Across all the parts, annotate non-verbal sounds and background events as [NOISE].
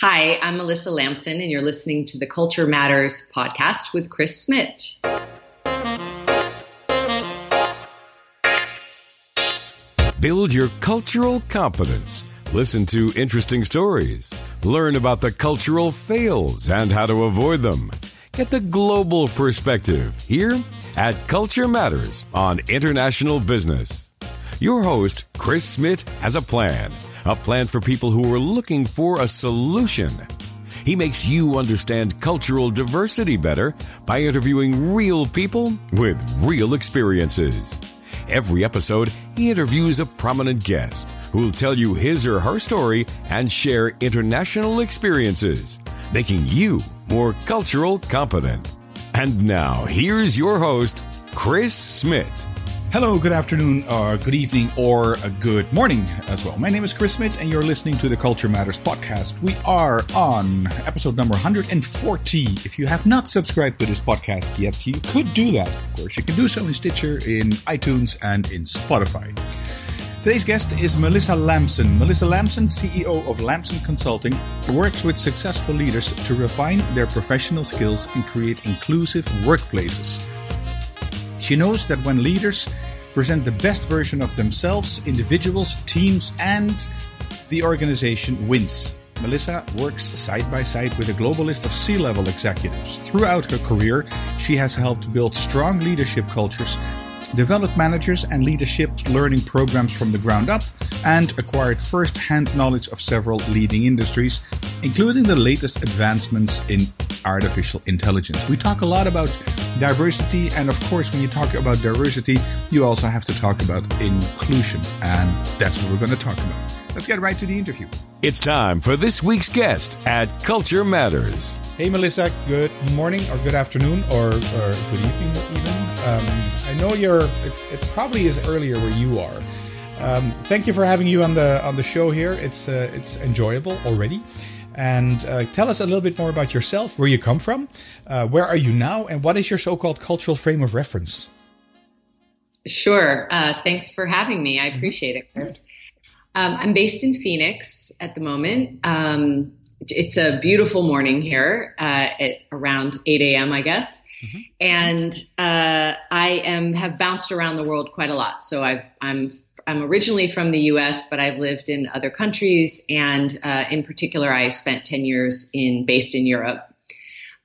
Hi, I'm Melissa Lamson, and you're listening to the Culture Matters podcast with Chris Smith. Build your cultural competence. Listen to interesting stories. Learn about the cultural fails and how to avoid them. Get the global perspective here at Culture Matters on International Business. Your host, Chris Smith, has a plan. A plan for people who are looking for a solution. He makes you understand cultural diversity better by interviewing real people with real experiences. Every episode, he interviews a prominent guest who will tell you his or her story and share international experiences, making you more cultural competent. And now, here's your host, Chris Smith. Hello, good afternoon, or good evening, or a good morning as well. My name is Chris Smith, and you're listening to the Culture Matters podcast. We are on episode number 140. If you have not subscribed to this podcast yet, you could do that, of course. You can do so in Stitcher, in iTunes, and in Spotify. Today's guest is Melissa Lamson. Melissa Lamson, CEO of Lamson Consulting, works with successful leaders to refine their professional skills and create inclusive workplaces. She knows that when leaders present the best version of themselves, individuals, teams, and the organization wins. Melissa works side by side with a global list of C level executives. Throughout her career, she has helped build strong leadership cultures, developed managers and leadership learning programs from the ground up, and acquired first hand knowledge of several leading industries, including the latest advancements in artificial intelligence. We talk a lot about diversity, and of course, when you talk about diversity, you also have to talk about inclusion, and that's what we're going to talk about. Let's get right to the interview. It's time for this week's guest at Culture Matters. Hey, Melissa, good morning, or good afternoon, or, or good evening, even. Um, I know you're, it, it, probably is earlier where you are. Um, thank you for having you on the on the show here. It's uh, it's enjoyable already. And uh, tell us a little bit more about yourself, where you come from, uh, where are you now, and what is your so-called cultural frame of reference? Sure. Uh, thanks for having me. I appreciate it, Chris. Um, I'm based in Phoenix at the moment. Um, it's a beautiful morning here uh, at around 8 a.m., I guess. Mm-hmm. And uh, I am have bounced around the world quite a lot. So I've, I'm I'm originally from the U.S., but I've lived in other countries, and uh, in particular, I spent 10 years in based in Europe.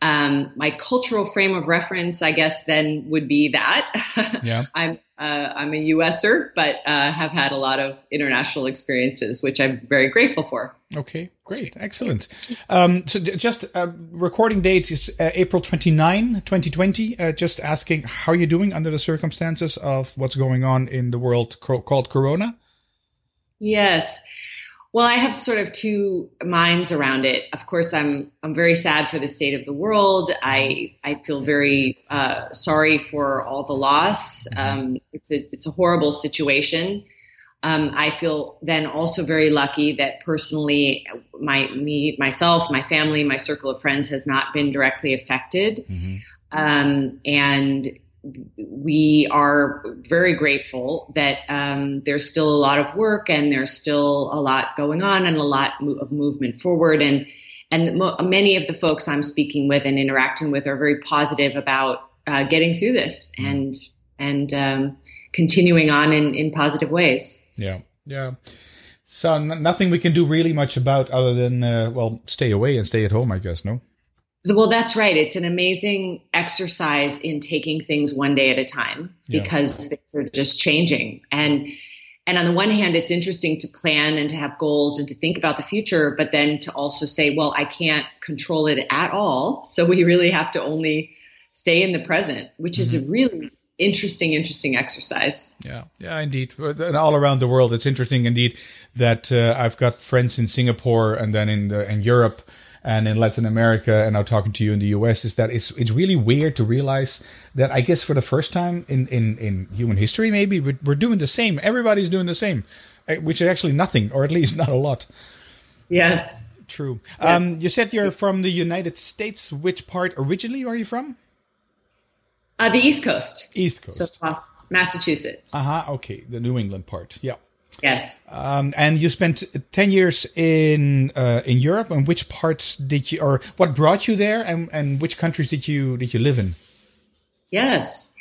Um, my cultural frame of reference, I guess, then would be that. [LAUGHS] Yeah. I'm uh, I'm a USer, but uh, have had a lot of international experiences, which I'm very grateful for. Okay, great, excellent. Um, so just uh, recording date is uh, April 29, 2020. Uh, just asking how you're doing under the circumstances of what's going on in the world co- called Corona. Yes. Well, I have sort of two minds around it. Of course, I'm I'm very sad for the state of the world. I I feel very uh, sorry for all the loss. Um, it's a it's a horrible situation. Um, I feel then also very lucky that personally, my me myself, my family, my circle of friends has not been directly affected, mm-hmm. um, and we are very grateful that um, there's still a lot of work and there's still a lot going on and a lot of movement forward. And and many of the folks I'm speaking with and interacting with are very positive about uh, getting through this and and um, continuing on in, in positive ways. Yeah, yeah. So n- nothing we can do really much about other than uh, well, stay away and stay at home, I guess. No. Well, that's right. It's an amazing exercise in taking things one day at a time because yeah. things are just changing. And and on the one hand, it's interesting to plan and to have goals and to think about the future, but then to also say, well, I can't control it at all. So we really have to only stay in the present, which mm-hmm. is a really interesting, interesting exercise. Yeah, yeah, indeed. And all around the world, it's interesting indeed that uh, I've got friends in Singapore and then in the, in Europe and in Latin America and now talking to you in the US is that it's it's really weird to realize that I guess for the first time in in, in human history maybe we're, we're doing the same. Everybody's doing the same, eh, which is actually nothing, or at least not a lot. Yes. True. Yes. Um, you said you're from the United States. Which part originally are you from? Uh, the East Coast. East Coast. So Massachusetts. Uh huh. Okay, the New England part. Yeah. Yes. Um, and you spent 10 years in, uh, in Europe. And which parts did you, or what brought you there and, and which countries did you, did you live in? Yes.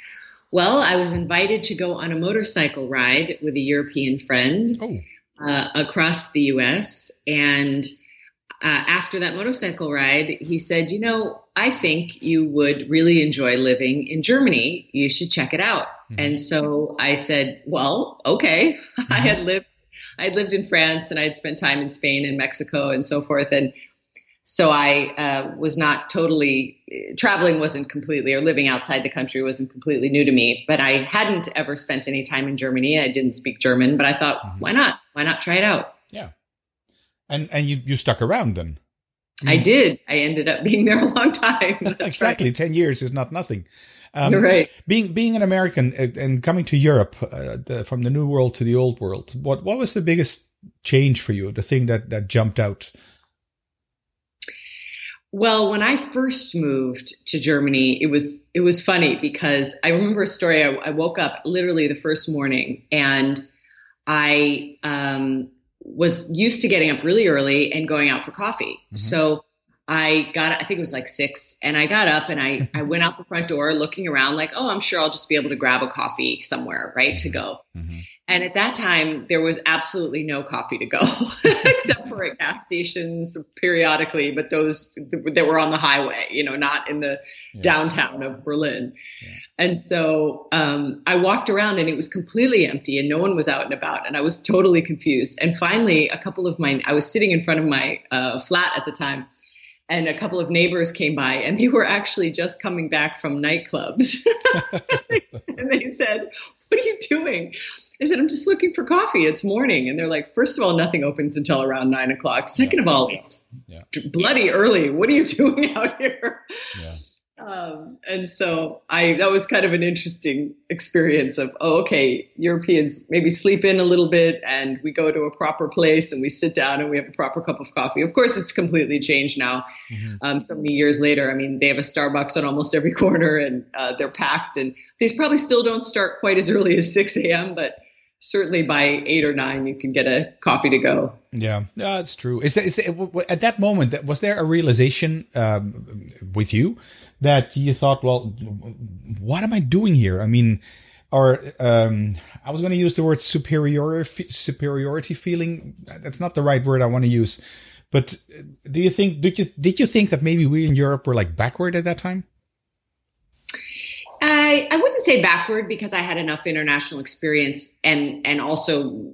Well, I was invited to go on a motorcycle ride with a European friend Oh, uh, across the U.S. And uh, after that motorcycle ride, he said, "You know, I think you would really enjoy living in Germany. You should check it out." Mm-hmm. And so I said, "Well, okay." [LAUGHS] I had mm-hmm. lived, I had lived in France, and I had spent time in Spain and Mexico and so forth, and so I uh, was not totally uh, traveling wasn't completely or living outside the country wasn't completely new to me. But I hadn't ever spent any time in Germany. I didn't speak German, but I thought, mm-hmm. why not? Why not try it out? yeah. And, and you, you stuck around then. I did. I ended up being there a long time. [LAUGHS] Exactly. 10 years is not nothing. Um, You're right. Being, being an American and coming to Europe, uh, the, from the new world to the old world, what, what was the biggest change for you? The thing that, that jumped out? Well, when I first moved to Germany, it was it was funny because I remember a story. I, I woke up literally the first morning, and I um, was used to getting up really early and going out for coffee. Mm-hmm. So I got I think it was like six, and I got up and I I went out the front door, looking around like, oh, I'm sure I'll just be able to grab a coffee somewhere, right, to go. And at that time, there was absolutely no coffee to go, [LAUGHS] except for at gas stations periodically, but those that were on the highway, you know, not in the downtown of Berlin. And so um, I walked around and it was completely empty and no one was out and about. And I was totally confused. And finally, a couple of my, I was sitting in front of my uh, flat at the time. And a couple of neighbors came by, and they were actually just coming back from nightclubs. [LAUGHS] and they said, What are you doing? I said, I'm just looking for coffee. It's morning. And they're like, First of all, nothing opens until around nine o'clock. Second of all, it's Yeah. bloody early. What are you doing out here? Yeah. Um, and so I that was kind of an interesting experience of oh okay Europeans maybe sleep in a little bit and we go to a proper place and we sit down and we have a proper cup of coffee. Of course, it's completely changed now. Um, so many years later, I mean they have a Starbucks on almost every [LAUGHS] corner and uh, they're packed and these probably still don't start quite as early as six a.m. But certainly by eight or nine you can get a coffee to go. Yeah, yeah, it's true. Is, that, is that, at that moment was there a realization um, with you that you thought, well, what am I doing here? I mean, or um, I was going to use the word superior superiority feeling. That's not the right word I want to use. But uh, do you think did you did you think that maybe we in Europe were like backward at that time? I, I wouldn't say backward because I had enough international experience and and also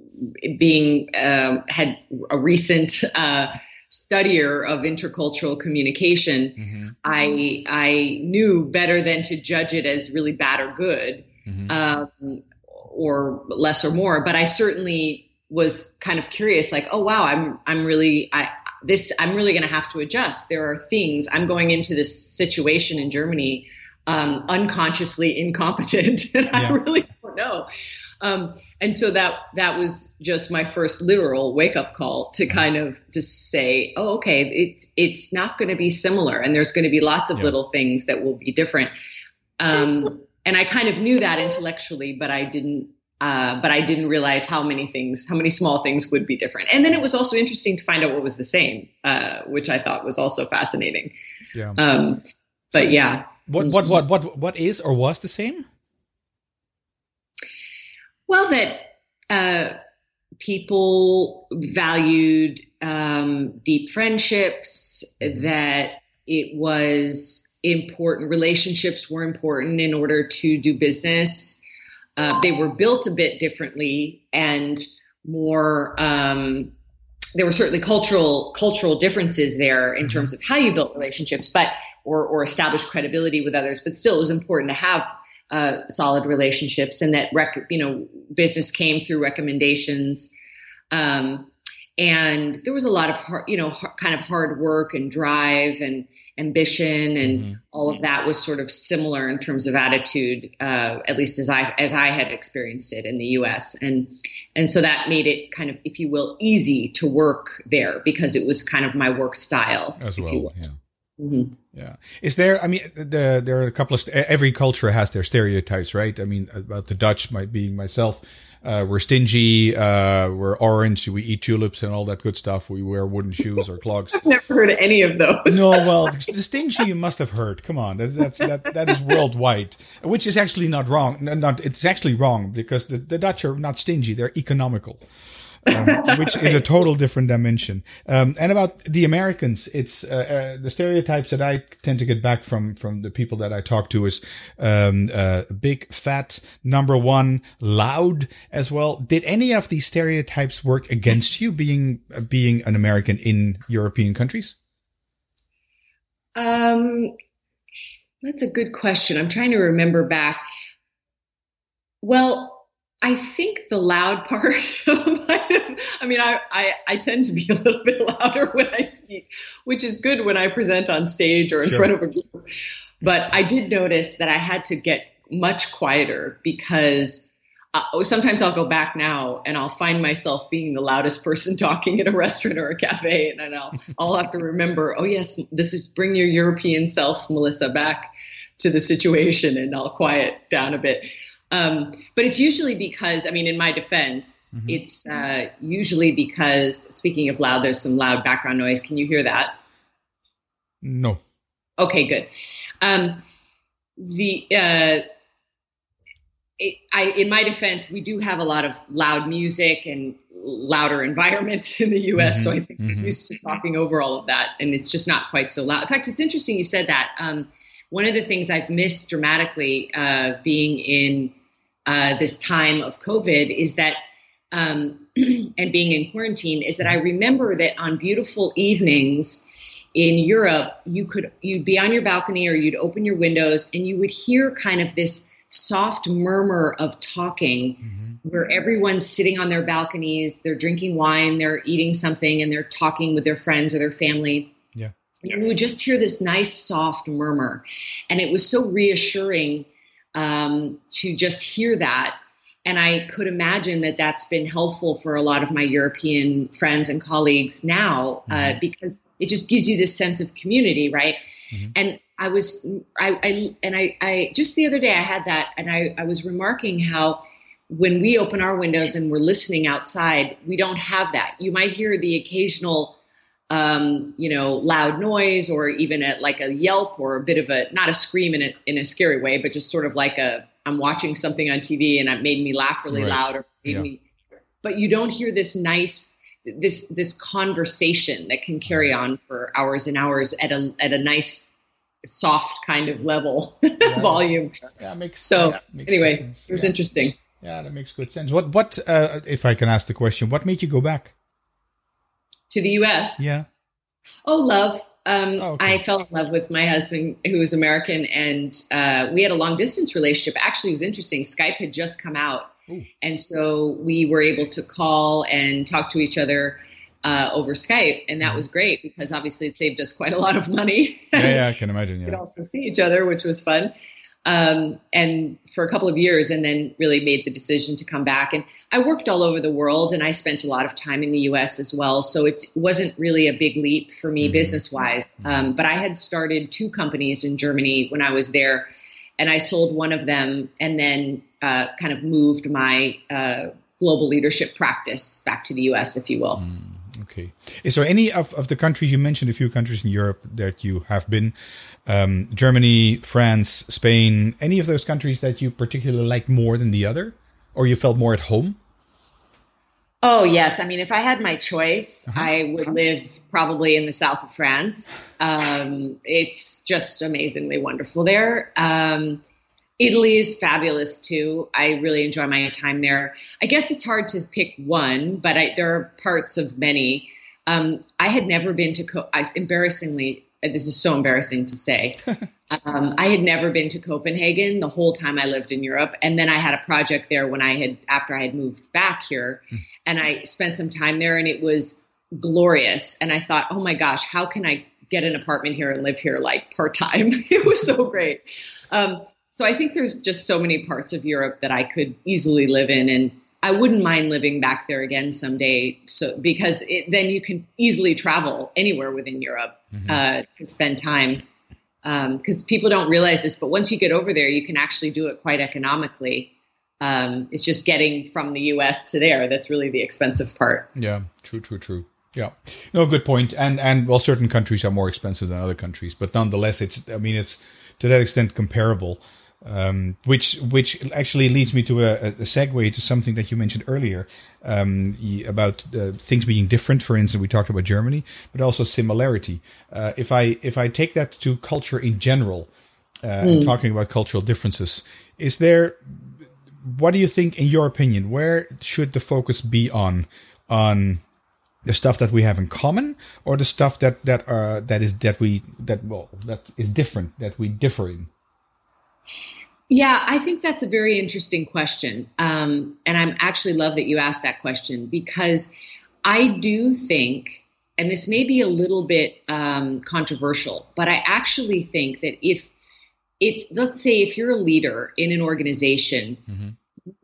being um, had a recent uh, studier of intercultural communication. I I knew better than to judge it as really bad or good, um, or less or more. But I certainly was kind of curious, like, oh wow, I'm I'm really I this I'm really going to have to adjust. There are things I'm going into this situation in Germany um, unconsciously incompetent, [LAUGHS] and I really don't know. Um, and so that that was just my first literal wake up call to kind of to say, oh, okay, it's it's not going to be similar, and there's going to be lots of Yeah. little things that will be different. Um, and I kind of knew that intellectually, but I didn't. Uh, but I didn't realize how many things, how many small things would be different. And then it was also interesting to find out what was the same, uh, which I thought was also fascinating. Yeah. Um, but yeah, What what what what what is or was the same? Well, that uh, people valued um, deep friendships, that it was important, relationships were important in order to do business. Uh, they were built a bit differently and more. Um, there were certainly cultural cultural differences there in terms of how you built relationships, but or or established credibility with others. But still, it was important to have uh, solid relationships, and that rec- you know business came through recommendations. Um, and there was a lot of hard, you know har- kind of hard work and drive and ambition and all of that was sort of similar in terms of attitude uh, at least as i as i had experienced it in the us and and so that made it kind of if you will easy to work there because it was kind of my work style As well, yeah. Mm-hmm. Yeah. Is there, I mean, the, there are a couple of, every culture has their stereotypes, right? I mean, about the Dutch, my, being myself, uh, we're stingy, uh, we're orange, we eat tulips and all that good stuff. We wear wooden shoes or clogs. I've [LAUGHS] never heard any of those. No, well, the stingy you must have heard. Come on. That, that's, that, that is worldwide, which is actually not wrong. Not, it's actually wrong because the, the Dutch are not stingy. They're economical um, [LAUGHS] which is a total different dimension. Um, and about the Americans, it's uh, uh, the stereotypes that I tend to get back from from the people that I talk to is um, uh, big, fat, number one, loud as well. Did any of these stereotypes work against you being uh, being an American in European countries? Um, that's a good question. I'm trying to remember back. Well, I think the loud part [LAUGHS] I mean, I, I, I, tend to be a little bit louder when I speak, which is good when I present on stage or in sure. front of a group. But I did notice that I had to get much quieter because uh, sometimes I'll go back now and I'll find myself being the loudest person [LAUGHS] talking in a restaurant or a cafe. And then I'll, I'll have to remember, oh, yes, this is bring your European self, Melissa, back to the situation and I'll quiet down a bit. Um, but it's usually because, I mean, in my defense, mm-hmm. it's uh, usually because, speaking of loud, there's some loud background noise. Can you hear that? No. Okay, good. Um, the uh, it, I, in my defense, we do have a lot of loud music and louder environments in the U.S. Mm-hmm. So I think mm-hmm. we're used to talking over all of that, and it's just not quite so loud. In fact, it's interesting you said that. Um, one of the things I've missed dramatically uh, being in uh, this time of COVID is that, um, [CLEARS THROAT] and being in quarantine, is that I remember that on beautiful evenings in Europe, you could you'd be on your balcony or you'd open your windows and you would hear kind of this soft murmur of talking mm-hmm. where everyone's sitting on their balconies, they're drinking wine, they're eating something, and they're talking with their friends or their family. Yeah. And we would just hear this nice soft murmur. And it was so reassuring um, to just hear that. And I could imagine that that's been helpful for a lot of my European friends and colleagues now uh, mm-hmm. because it just gives you this sense of community, right? Mm-hmm. And I was, I, I, and I, I, just the other day I had that and I, I was remarking how when we open our windows and we're listening outside, we don't have that. You might hear the occasional um, you know, loud noise or even a, like a yelp or a bit of a, not a scream in a, in a scary way, but just sort of like a, I'm watching something on TV and it made me laugh really right. loud or made yeah. me, but you don't hear this nice, this, this conversation that can carry on for hours and hours at a, at a nice, soft kind of level [LAUGHS] yeah. volume. Yeah, makes so. Makes anyway, sense. it was interesting. Yeah, that makes good sense. What, what, uh, if I can ask the question, what made you go back? To the U.S. Yeah. Oh, love. Um, oh, okay. I fell in love with my husband, who was American, and uh, we had a long distance relationship. Actually, it was interesting. Skype had just come out, Ooh. and so we were able to call and talk to each other uh, over Skype, and that mm-hmm. was great because obviously it saved us quite a lot of money. Yeah, yeah I can [LAUGHS] imagine. Yeah. we could also see each other, which was fun um, and for a couple of years, and then really made the decision to come back. And I worked all over the world, and I spent a lot of time in the U.S. as well. So it wasn't really a big leap for me mm-hmm. business wise. Mm-hmm. Um, but I had started two companies in Germany when I was there, and I sold one of them, and then uh, kind of moved my uh, global leadership practice back to the U.S., if you will. Mm. Okay. Is there any of, of the countries you mentioned, a few countries in Europe that you have been, um, Germany, France, Spain, any of those countries that you particularly like more than the other, or you felt more at home? Oh yes, I mean, if I had my choice, uh-huh. I would live probably in the south of France. Um, it's just amazingly wonderful there. Um, Italy is fabulous too. I really enjoy my time there. I guess it's hard to pick one, but I, there are parts of many. Um, I had never been to, Co- I, embarrassingly, this is so embarrassing to say. [LAUGHS] um, I had never been to Copenhagen the whole time I lived in Europe. And then I had a project there when I had, after I had moved back here, mm. and I spent some time there and it was glorious. And I thought, oh my gosh, how can I get an apartment here and live here like part time? [LAUGHS] it was so great. Um, so I think there's just so many parts of Europe that I could easily live in. And I wouldn't mind living back there again someday. So because it, then you can easily travel anywhere within Europe mm-hmm. uh, to spend time. Because um, people don't realize this, but once you get over there, you can actually do it quite economically. Um, it's just getting from the U.S. to there that's really the expensive part. Yeah, true, true, true. Yeah, no, good point. And and well, certain countries are more expensive than other countries, but nonetheless, it's I mean, it's to that extent comparable. Um, which which actually leads me to a, a, segue to something that you mentioned earlier um, about uh, things being different. For instance, we talked about Germany, but also similarity. Uh, if I if I take that to culture in general, uh, mm. talking about cultural differences, is there? What do you think, in your opinion, where should the focus be on on the stuff that we have in common, or the stuff that that are that is that we that well that is different that we differ in? Yeah, I think that's a very interesting question. Um, and I'm actually love that you asked that question because I do think, and this may be a little bit um, controversial, but I actually think that if, if let's say, if you're a leader in an organization, mm-hmm.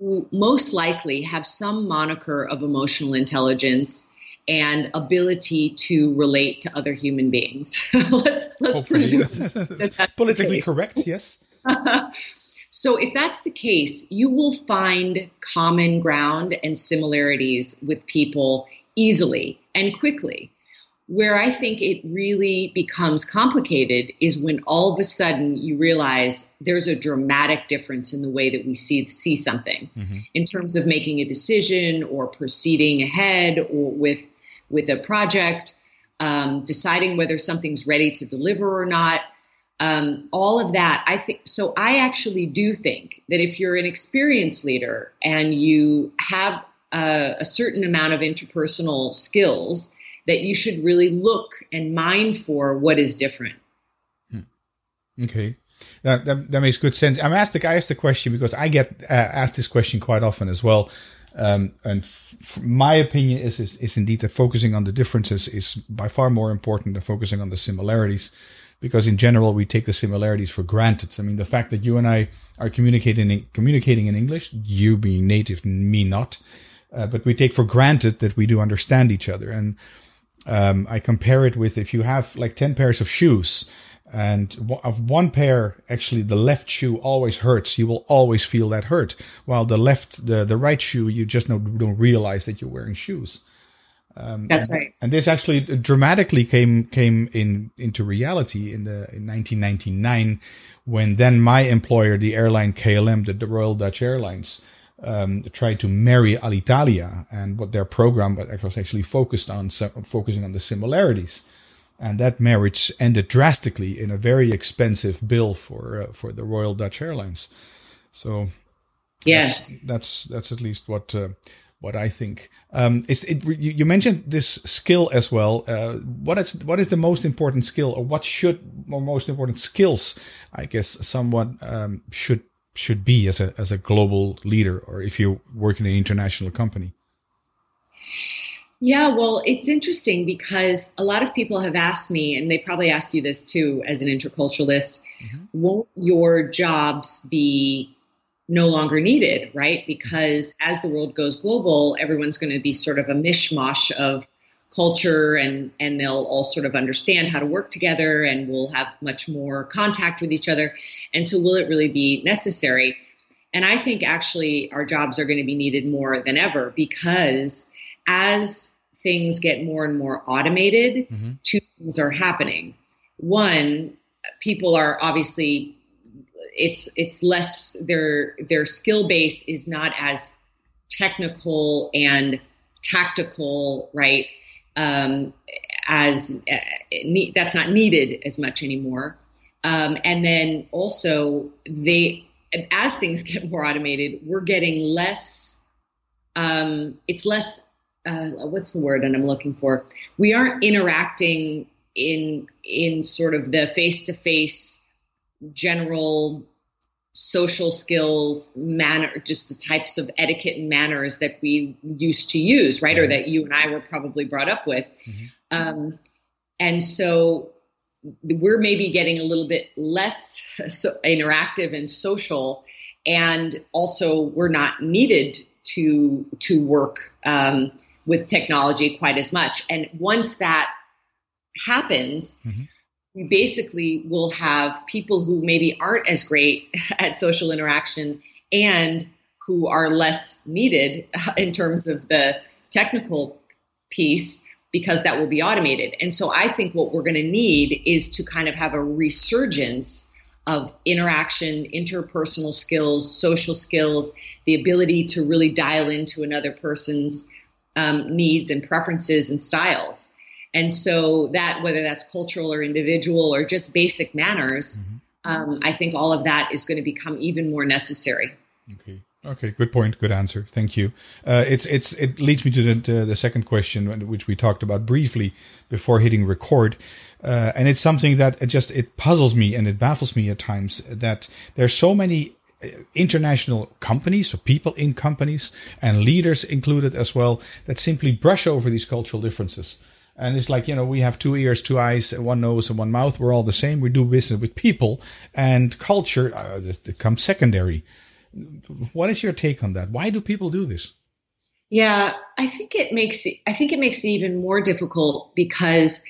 you most likely have some moniker of emotional intelligence and ability to relate to other human beings. [LAUGHS] let's let's Hopefully. presume [LAUGHS] that politically correct. Yes. [LAUGHS] so, if that's the case, you will find common ground and similarities with people easily and quickly. Where I think it really becomes complicated is when all of a sudden you realize there's a dramatic difference in the way that we see see something mm-hmm. in terms of making a decision or proceeding ahead or with with a project, um, deciding whether something's ready to deliver or not um, all of that. I think so. I actually do think that if you're an experienced leader and you have a, a certain amount of interpersonal skills, that you should really look and mind for what is different. Hmm. Okay. That, that, that, makes good sense. I'm asked the, I asked the question because I get uh, asked this question quite often as well. Um, and f- my opinion is, is, is indeed that focusing on the differences is by far more important than focusing on the similarities because in general we take the similarities for granted. I mean, the fact that you and I are communicating in, communicating in English, you being native, me not, uh, but we take for granted that we do understand each other. And um, I compare it with if you have like ten pairs of shoes. And of one pair, actually, the left shoe always hurts. You will always feel that hurt. While the left, the, the right shoe, you just don't, don't realize that you're wearing shoes. Um, That's and, right. And this actually dramatically came came in into reality in the in 1999 when then my employer, the airline KLM, the, the Royal Dutch Airlines, um, tried to marry Alitalia, and what their program was actually focused on focusing on the similarities. And that marriage ended drastically in a very expensive bill for uh, for the Royal Dutch Airlines. So, yes, that's that's, that's at least what uh, what I think. Um, is it, you mentioned this skill as well. Uh, what is what is the most important skill, or what should or most important skills, I guess, someone um, should should be as a as a global leader, or if you work in an international company. Yeah, well, it's interesting because a lot of people have asked me, and they probably ask you this too as an interculturalist, mm-hmm. won't your jobs be no longer needed, right? Because as the world goes global, everyone's going to be sort of a mishmash of culture and and they'll all sort of understand how to work together and we'll have much more contact with each other. And so will it really be necessary? And I think actually our jobs are going to be needed more than ever because as things get more and more automated, mm-hmm. two things are happening. One, people are obviously it's it's less their their skill base is not as technical and tactical, right? Um, as uh, that's not needed as much anymore. Um, and then also they, as things get more automated, we're getting less. Um, it's less. Uh, what's the word that I'm looking for? We aren't interacting in in sort of the face to face general social skills, manner, just the types of etiquette and manners that we used to use, right? Or that you and I were probably brought up with. Mm-hmm. Um, and so we're maybe getting a little bit less so interactive and social. And also, we're not needed to to work um, with technology quite as much. And once that happens, mm-hmm. We basically will have people who maybe aren't as great [LAUGHS] at social interaction and who are less needed [LAUGHS] in terms of the technical piece because that will be automated. And so I think what we're going to need is to kind of have a resurgence of interaction, interpersonal skills, social skills, the ability to really dial into another person's um, needs and preferences and styles. And so that, whether that's cultural or individual or just basic manners, mm-hmm. um, I think all of that is going to become even more necessary. Okay. Okay, good point. Good answer. Thank you. Uh, it's it's it leads me to the, to the second question, which we talked about briefly before hitting record, uh, and it's something that it just it puzzles me and it baffles me at times that there's so many uh, international companies, so people in companies and leaders included as well, that simply brush over these cultural differences. And it's like, you know, we have two ears, two eyes, one nose, and one mouth. We're all the same. We do business with people and culture uh, becomes secondary. What is your take on that? Why do people do this? Yeah, I think it makes I think it makes it even more difficult because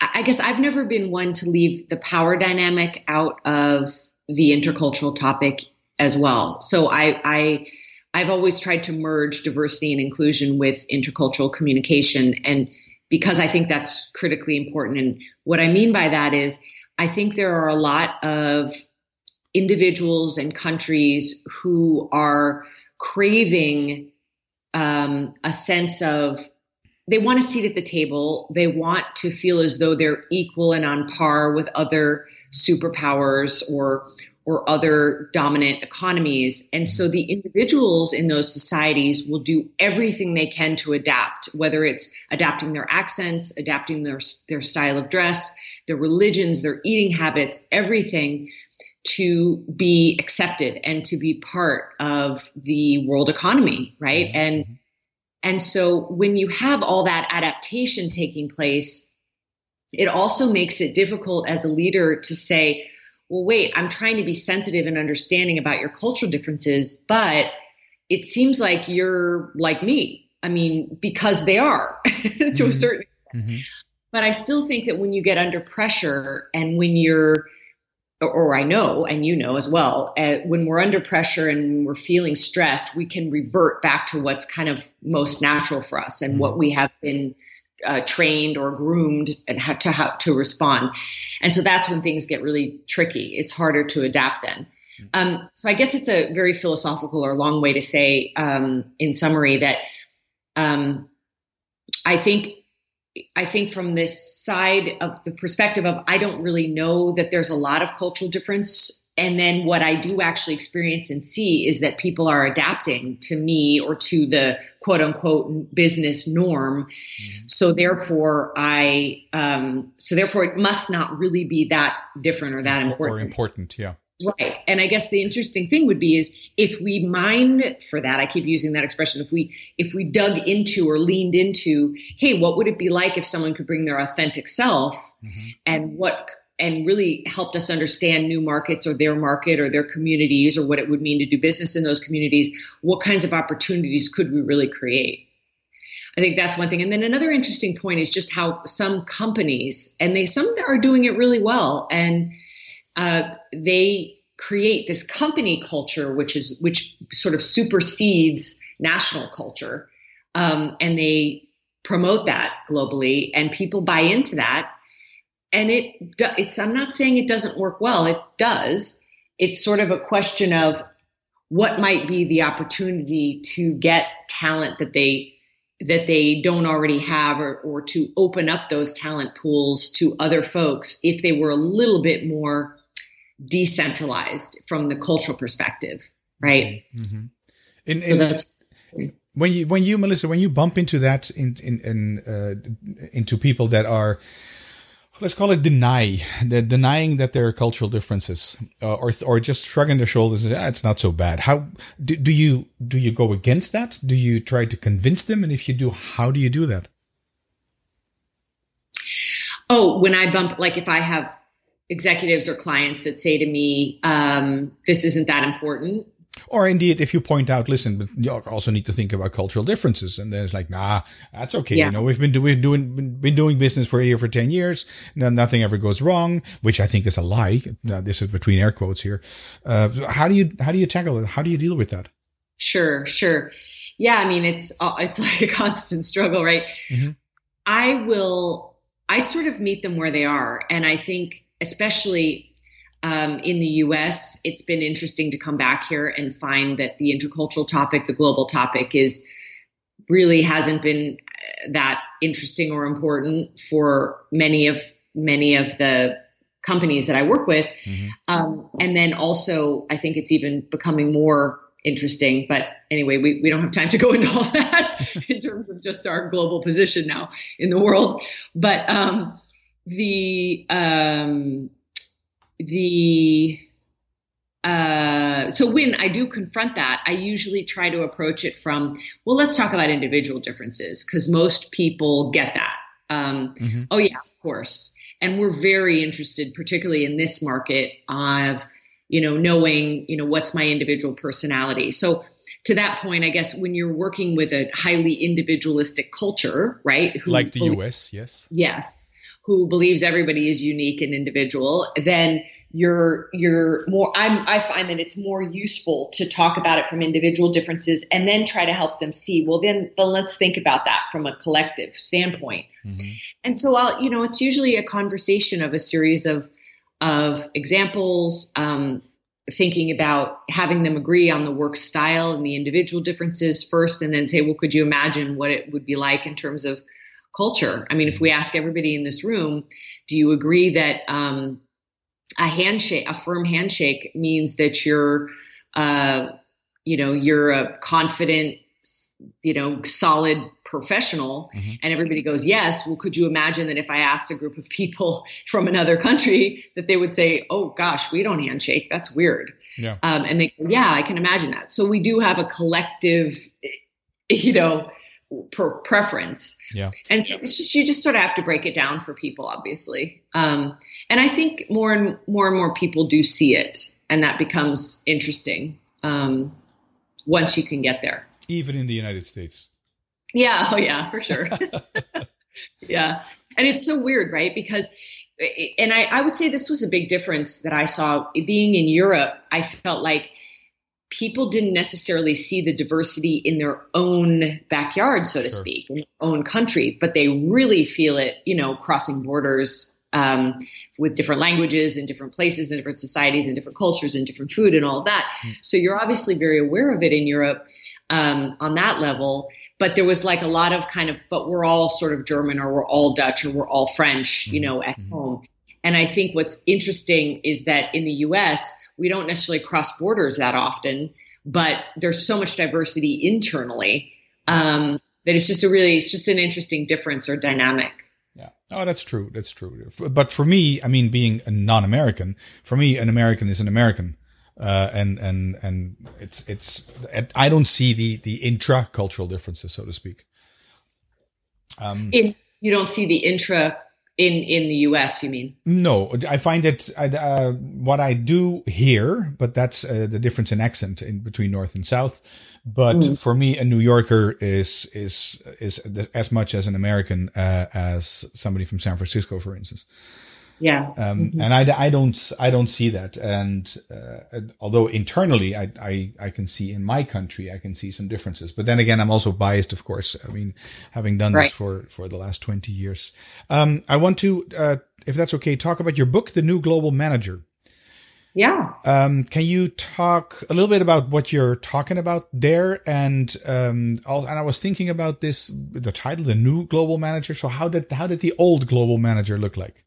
I guess I've never been one to leave the power dynamic out of the intercultural topic as well. So I, I I've always tried to merge diversity and inclusion with intercultural communication and because I think that's critically important. And what I mean by that is I think there are a lot of individuals and countries who are craving um, a sense of they want a seat at the table. They want to feel as though they're equal and on par with other superpowers or or other dominant economies. And so the individuals in those societies will do everything they can to adapt, whether it's adapting their accents, adapting their, their style of dress, their religions, their eating habits, everything to be accepted and to be part of the world economy, right? Mm-hmm. And and so when you have all that adaptation taking place, it also makes it difficult as a leader to say, well, wait, I'm trying to be sensitive and understanding about your cultural differences, but it seems like you're like me. I mean, because they are [LAUGHS] to mm-hmm. a certain extent. Mm-hmm. But I still think that when you get under pressure and when you're or I know, and you know as well, uh, when we're under pressure and we're feeling stressed, we can revert back to what's kind of most natural for us and mm-hmm. what we have been uh, trained or groomed and how to how to respond. And so that's when things get really tricky. It's harder to adapt then. Mm-hmm. Um, so I guess it's a very philosophical or long way to say, um, in summary, that um, I think I think from this side of the perspective of I don't really know that there's a lot of cultural difference. And then what I do actually experience and see is that people are adapting to me or to the quote unquote business norm. Mm-hmm. So therefore I, um, so therefore it must not really be that different or that important. Or important. Yeah. Right. And I guess the interesting thing would be is if we mined for that, I keep using that expression, if we if we dug into or leaned into, hey, what would it be like if someone could bring their authentic self mm-hmm. and what and really helped us understand new markets or their market or their communities or what it would mean to do business in those communities, what kinds of opportunities could we really create? I think that's one thing. And then another interesting point is just how some companies, and they some are doing it really well, and uh, they create this company culture, which is which sort of supersedes national culture, um, and they promote that globally, and people buy into that. And it it's I'm not saying it doesn't work well. It does. It's sort of a question of what might be the opportunity to get talent that they that they don't already have or, or to open up those talent pools to other folks if they were a little bit more decentralized from the cultural perspective, right? Mm-hmm. In, in, so when you when you Melissa when you bump into that in in, in uh, into people that are let's call it deny they're denying that there are cultural differences uh, or or just shrugging their shoulders and ah, it's not so bad. How do, do you do you go against that? Do you try to convince them? And if you do how do you do that? Oh when i bump like if i have executives or clients that say to me, um, "This isn't that important." Or indeed, if you point out, listen, but you also need to think about cultural differences. And then it's like, nah, that's okay. Yeah. You know, we've been, do, we've doing, been doing business for a year for 10 years. No, nothing ever goes wrong, which I think is a lie. Now, this is between air quotes here. Uh, how do you, how do you tackle it? How do you deal with that? Sure, sure. Yeah. I mean, it's, uh, it's [LAUGHS] like a constant struggle, right? Mm-hmm. I will, I sort of meet them where they are. And I think, especially um, in the US, it's been interesting to come back here and find that the intercultural topic, the global topic, is really hasn't been uh, that interesting or important for many of many of the companies that I work with. Mm-hmm. Um, and then also, I think it's even becoming more interesting. But anyway, we, we don't have time to go into all [LAUGHS] that in terms of just our global position now in the world. But um, the um, the uh, so when I do confront that, I usually try to approach it from, well, let's talk about individual differences because most people get that. Um, mm-hmm. Oh yeah, of course. And we're very interested, particularly in this market, of you know knowing you know what's my individual personality. So to that point, I guess when you're working with a highly individualistic culture, right? like the U.S., yes, yes, who believes everybody is unique and individual, then you're you're more I'm, i find that it's more useful to talk about it from individual differences and then try to help them see well then, then let's think about that from a collective standpoint mm-hmm. and so i'll you know it's usually a conversation of a series of of examples um, thinking about having them agree on the work style and the individual differences first and then say well could you imagine what it would be like in terms of culture. I mean, if we ask everybody in this room, do you agree that um, a handshake, a firm handshake, means that you're, uh, you know, you're a confident, you know, solid professional, mm-hmm. and everybody goes yes. Well, could you imagine that if I asked a group of people [LAUGHS] from another country that they would say, "Oh gosh, we don't handshake. That's weird." Yeah. Um, and they, yeah, I can imagine that. So we do have a collective, you know per preference. Yeah. And so it's just, you just sort of have to break it down for people, obviously. Um, and I think more and more and more people do see it, and that becomes interesting um, once you can get there. Even in the United States. Yeah. Oh, yeah, for sure. [LAUGHS] yeah. And it's so weird, right? Because and I, I would say this was a big difference that I saw being in Europe. I felt like people didn't necessarily see the diversity in their own backyard, so to sure. speak, in their own country, but they really feel it, you know, crossing borders um, with different languages and different places and different societies and different cultures and different food and all of that. Mm. So you're obviously very aware of it in Europe um, on that level. But there was like a lot of kind of, but we're all sort of German or we're all Dutch or we're all French, mm-hmm. you know, at mm-hmm. home. And I think what's interesting is that in the US, we don't necessarily cross borders that often, but there's so much diversity internally um, that it's just a really, it's just an interesting difference or dynamic. Yeah. Oh, that's true. That's true. But for me, I mean, being a non-American, for me, an American is an American. Uh, and, and, and it's, it's, I don't see the, the intra-cultural differences, so to speak. Um, you don't see the intra in in the US, you mean? No, I find it uh, what I do here, but that's uh, the difference in accent in between North and South. But mm. for me, a New Yorker is is is as much as an American uh, as somebody from San Francisco, for instance. Yeah. Um, mm-hmm. and I, I don't, I don't see that. And, uh, although internally I, I, I can see in my country, I can see some differences, but then again, I'm also biased, of course. I mean, having done right. this for, for the last 20 years. Um, I want to, uh, if that's okay, talk about your book, The New Global Manager. Yeah. Um, can you talk a little bit about what you're talking about there? And, um, and I was thinking about this, the title, the new global manager. So how did, how did the old global manager look like?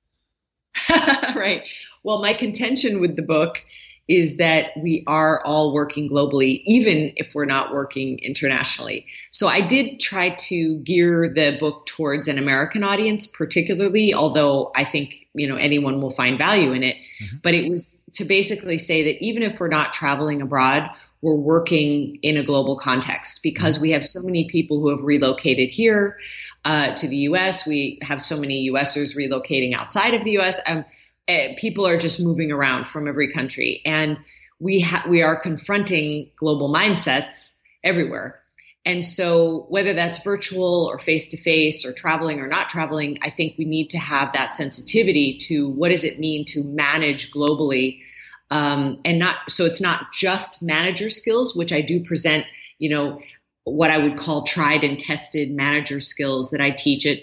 [LAUGHS] right. Well, my contention with the book is that we are all working globally, even if we're not working internationally. So I did try to gear the book towards an American audience, particularly, although I think, you know, anyone will find value in it. Mm-hmm. But it was to basically say that even if we're not traveling abroad, we're working in a global context because we have so many people who have relocated here uh, to the US. We have so many USers relocating outside of the US. Um, uh, people are just moving around from every country. And we ha- we are confronting global mindsets everywhere. And so whether that's virtual or face to face or traveling or not traveling, I think we need to have that sensitivity to what does it mean to manage globally. Um, and not, so it's not just manager skills, which I do present, you know, what I would call tried and tested manager skills that I teach at,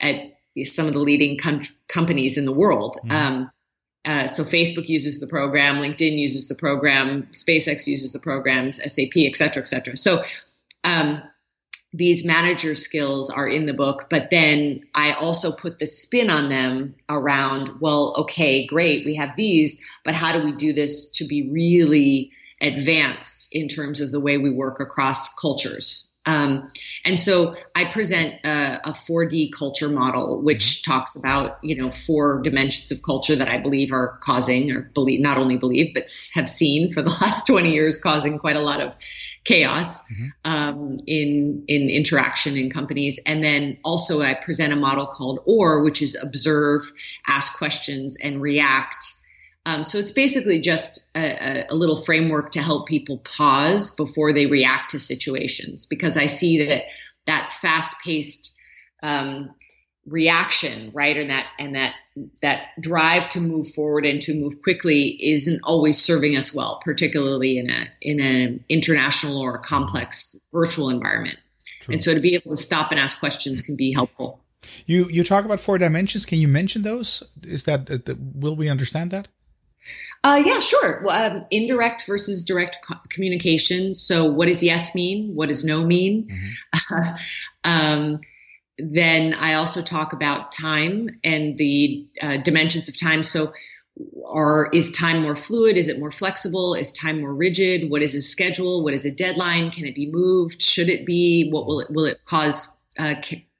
at some of the leading com- companies in the world. Mm-hmm. Um, uh, so Facebook uses the program, LinkedIn uses the program, SpaceX uses the programs, SAP, et cetera, et cetera. So um, these manager skills are in the book, but then I also put the spin on them around, well, okay, great, we have these, but how do we do this to be really advanced in terms of the way we work across cultures? Um, and so I present a, a, 4D culture model, which talks about you know four dimensions of culture that I believe are causing, or believe not only believe, but have seen for the [LAUGHS] last 20 years, causing quite a lot of chaos mm-hmm. um, in in interaction in companies. And then also I present a model called OAR, which is observe, ask questions, and react um, so it's basically just a, a, little framework to help people pause before they react to situations because I see that that fast paced um, reaction, right, and that and that that drive to move forward and to move quickly isn't always serving us well, particularly in a in an international or a complex virtual environment. True. And so to be able to stop and ask questions can be helpful. You you talk about four dimensions. Can you mention those? Is that will we understand that? Uh, yeah, sure. Well, um, indirect versus direct co- communication. So, what does yes mean? What does no mean? Mm-hmm. [LAUGHS] um, then I also talk about time and the uh, dimensions of time. So, are is time more fluid? Is it more flexible? Is time more rigid? What is a schedule? What is a deadline? Can it be moved? Should it be? What will it will it cause uh,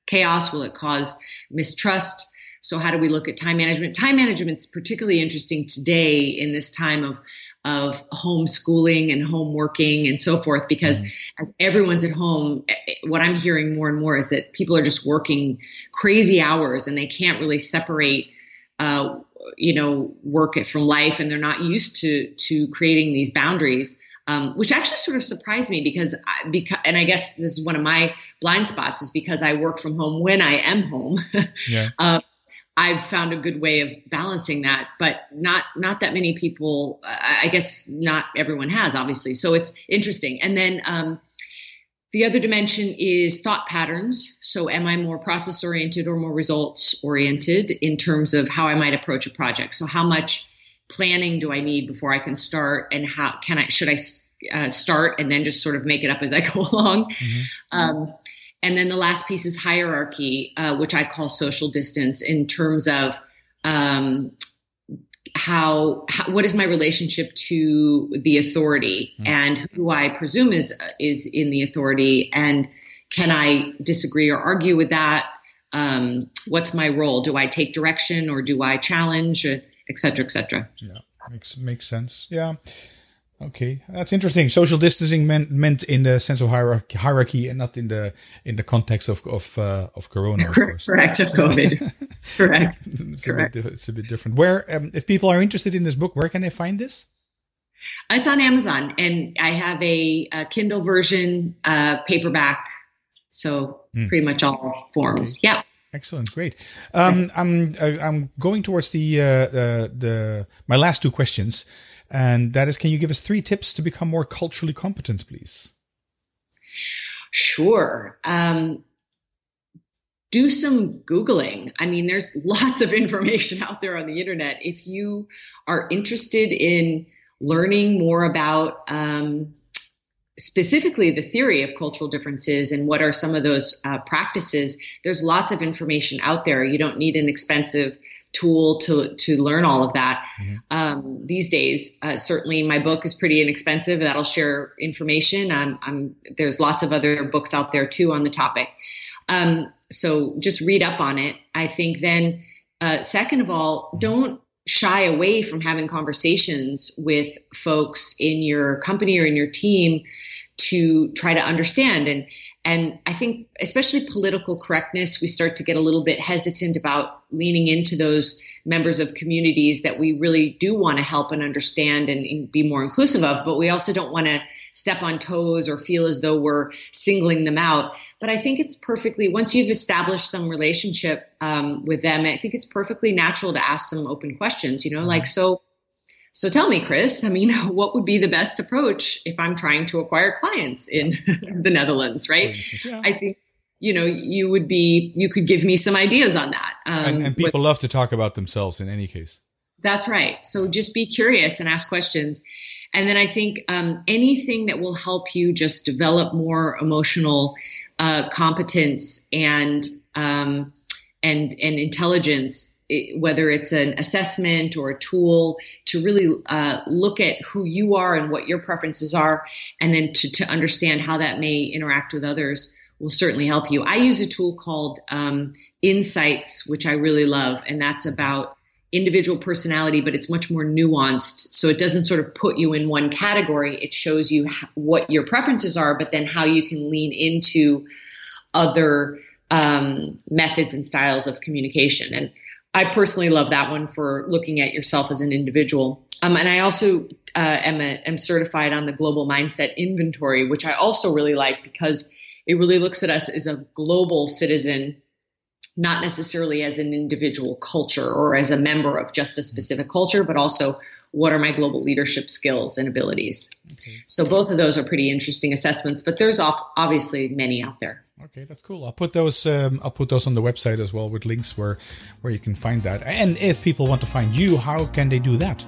chaos? Will it cause mistrust? So how do we look at time management? Time management is particularly interesting today in this time of of homeschooling and home working and so forth because mm-hmm. as everyone's at home eh, eh, what i'm hearing more and more is that people are just working crazy hours and they can't really separate uh, you know work it from life and they're not used to to creating these boundaries um, which actually sort of surprised me because I, because and I guess this is one of my blind spots is because I work from home when I am home. [LAUGHS] yeah. Uh, I've found a good way of balancing that, but not not that many people. I guess not everyone has, obviously. So it's interesting. And then um, the other dimension is thought patterns. So am I more process oriented or more results oriented in terms of how I might approach a project? So how much planning do I need before I can start, and how can I should I uh, start and then just sort of make it up as I go [LAUGHS] along? Mm-hmm. Um, and then the last piece is hierarchy, uh, which I call social distance in terms of um, how, how, what is my relationship to the authority mm-hmm. and who I presume is is in the authority and can I disagree or argue with that? Um, what's my role? Do I take direction or do I challenge, et cetera, et cetera? Yeah, makes makes sense. Yeah. Okay, that's interesting. Social distancing meant meant in the sense of hierarchy, hierarchy and not in the in the context of of uh, of Corona. Of Correct, of COVID. [LAUGHS] Correct. it's, Correct. A bit, it's a bit different. Where, um, if people are interested in this book, where can they find this? It's on Amazon, and I have a, a Kindle version, uh, paperback, so mm. pretty much all forms. Okay. Yeah. Excellent, great. Um, yes. I'm uh, I'm going towards the uh, the the my last two questions. And that is, can you give us three tips to become more culturally competent, please? Sure. Um, do some Googling. I mean, there's [LAUGHS] lots of information out there on the internet. If you are interested in learning more about um, specifically the theory of cultural differences and what are some of those uh, practices, there's lots of information out there. You don't need an expensive tool to to learn all of that mm-hmm. um, these days. Uh, certainly, my book is pretty inexpensive. That'll share information. I'm, I'm, there's lots of other books out there too on the topic. Um, so just read up on it. I think then, uh, second of all, mm-hmm. don't shy away from having conversations with folks in your company or in your team to try to understand and and I think, especially political correctness, we start to get a little bit hesitant about leaning into those members of communities that we really do want to help and understand and, and be more inclusive of, but we also don't want to step on toes or feel as though we're singling them out. But I think it's perfectly, once you've established some relationship um, with them, I think it's perfectly natural to ask some open questions, you know, mm-hmm. like, so, so tell me, Chris, I mean, [LAUGHS] what would be the best approach if I'm trying to acquire clients in [LAUGHS] the Netherlands, right? Yeah. I think you know, you would be, you could give me some ideas on that. Um, and, and, people with, love to talk about themselves in any case. That's right. So just be curious and ask questions. And then I think um, anything that will help you just develop more emotional uh, competence and um, and and intelligence, whether it's an assessment or a tool to really uh, look at who you are and what your preferences are, and then to, to understand how that may interact with others will certainly help you. I use a tool called um, Insights, which I really love, and that's about individual personality, but it's much more nuanced. So it doesn't sort of put you in one category. It shows you what your preferences are, but then how you can lean into other um, methods and styles of communication. And I personally love that one for looking at yourself as an individual. Um, and I also uh, am, a, am certified on the Global Mindset Inventory, which I also really like because it really looks at us as a global citizen, not necessarily as an individual culture or as a member of just a specific culture, but also what are my global leadership skills and abilities. Okay. So both of those are pretty interesting assessments, but there's obviously many out there. Okay, that's cool. I'll put those. Um, I'll put those on the website as well with links where where you can find that. And if people want to find you, how can they do that?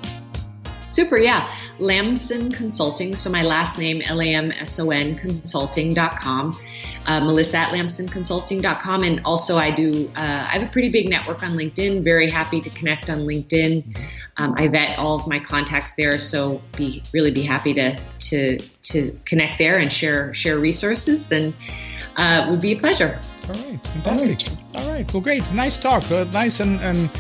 Super, yeah. Lamson Consulting. So my last name, L A M S O N consulting.com. Uh, Melissa at lamsonconsulting.com. And also, I do, uh, I have a pretty big network on LinkedIn. Very happy to connect on LinkedIn. Um, I vet all of my contacts there. So be really be happy to, to, to connect there and share, share resources. And uh, would be a pleasure. All right. Fantastic. All right. All right. Well, great. Nice talk. Uh, nice and, and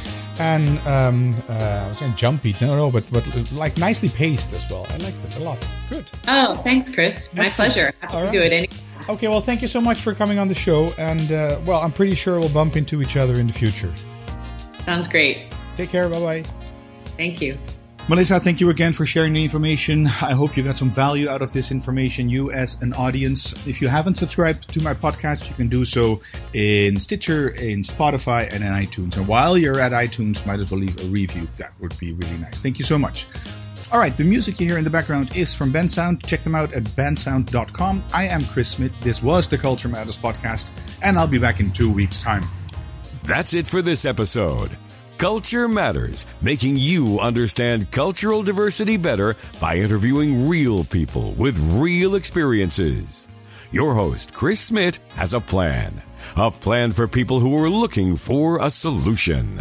and um, uh, I was saying jumpy, no, no, but but like nicely paced as well. I liked it a lot. Good. Oh, thanks, Chris. My Excellent. pleasure. Happy All do it. Any- okay, well, thank you so much for coming on the show, and uh, well, I'm pretty sure we'll bump into each other in the future. Sounds great. Take care. Bye bye. Thank you. Melissa, thank you again for sharing the information. I hope you got some value out of this information, you as an audience. If you haven't subscribed to my podcast, you can do so in Stitcher, in Spotify, and in iTunes. And while you're at iTunes, might as well leave a review. That would be really nice. Thank you so much. All right, the music you hear in the background is from Bensound. Check them out at bensound.com. I am Chris Smith. This was the Culture Matters podcast, and I'll be back in two weeks' time. That's it for this episode. Culture Matters, making you understand cultural diversity better by interviewing real people with real experiences. Your host, Chris Smith, has a plan. A plan for people who are looking for a solution.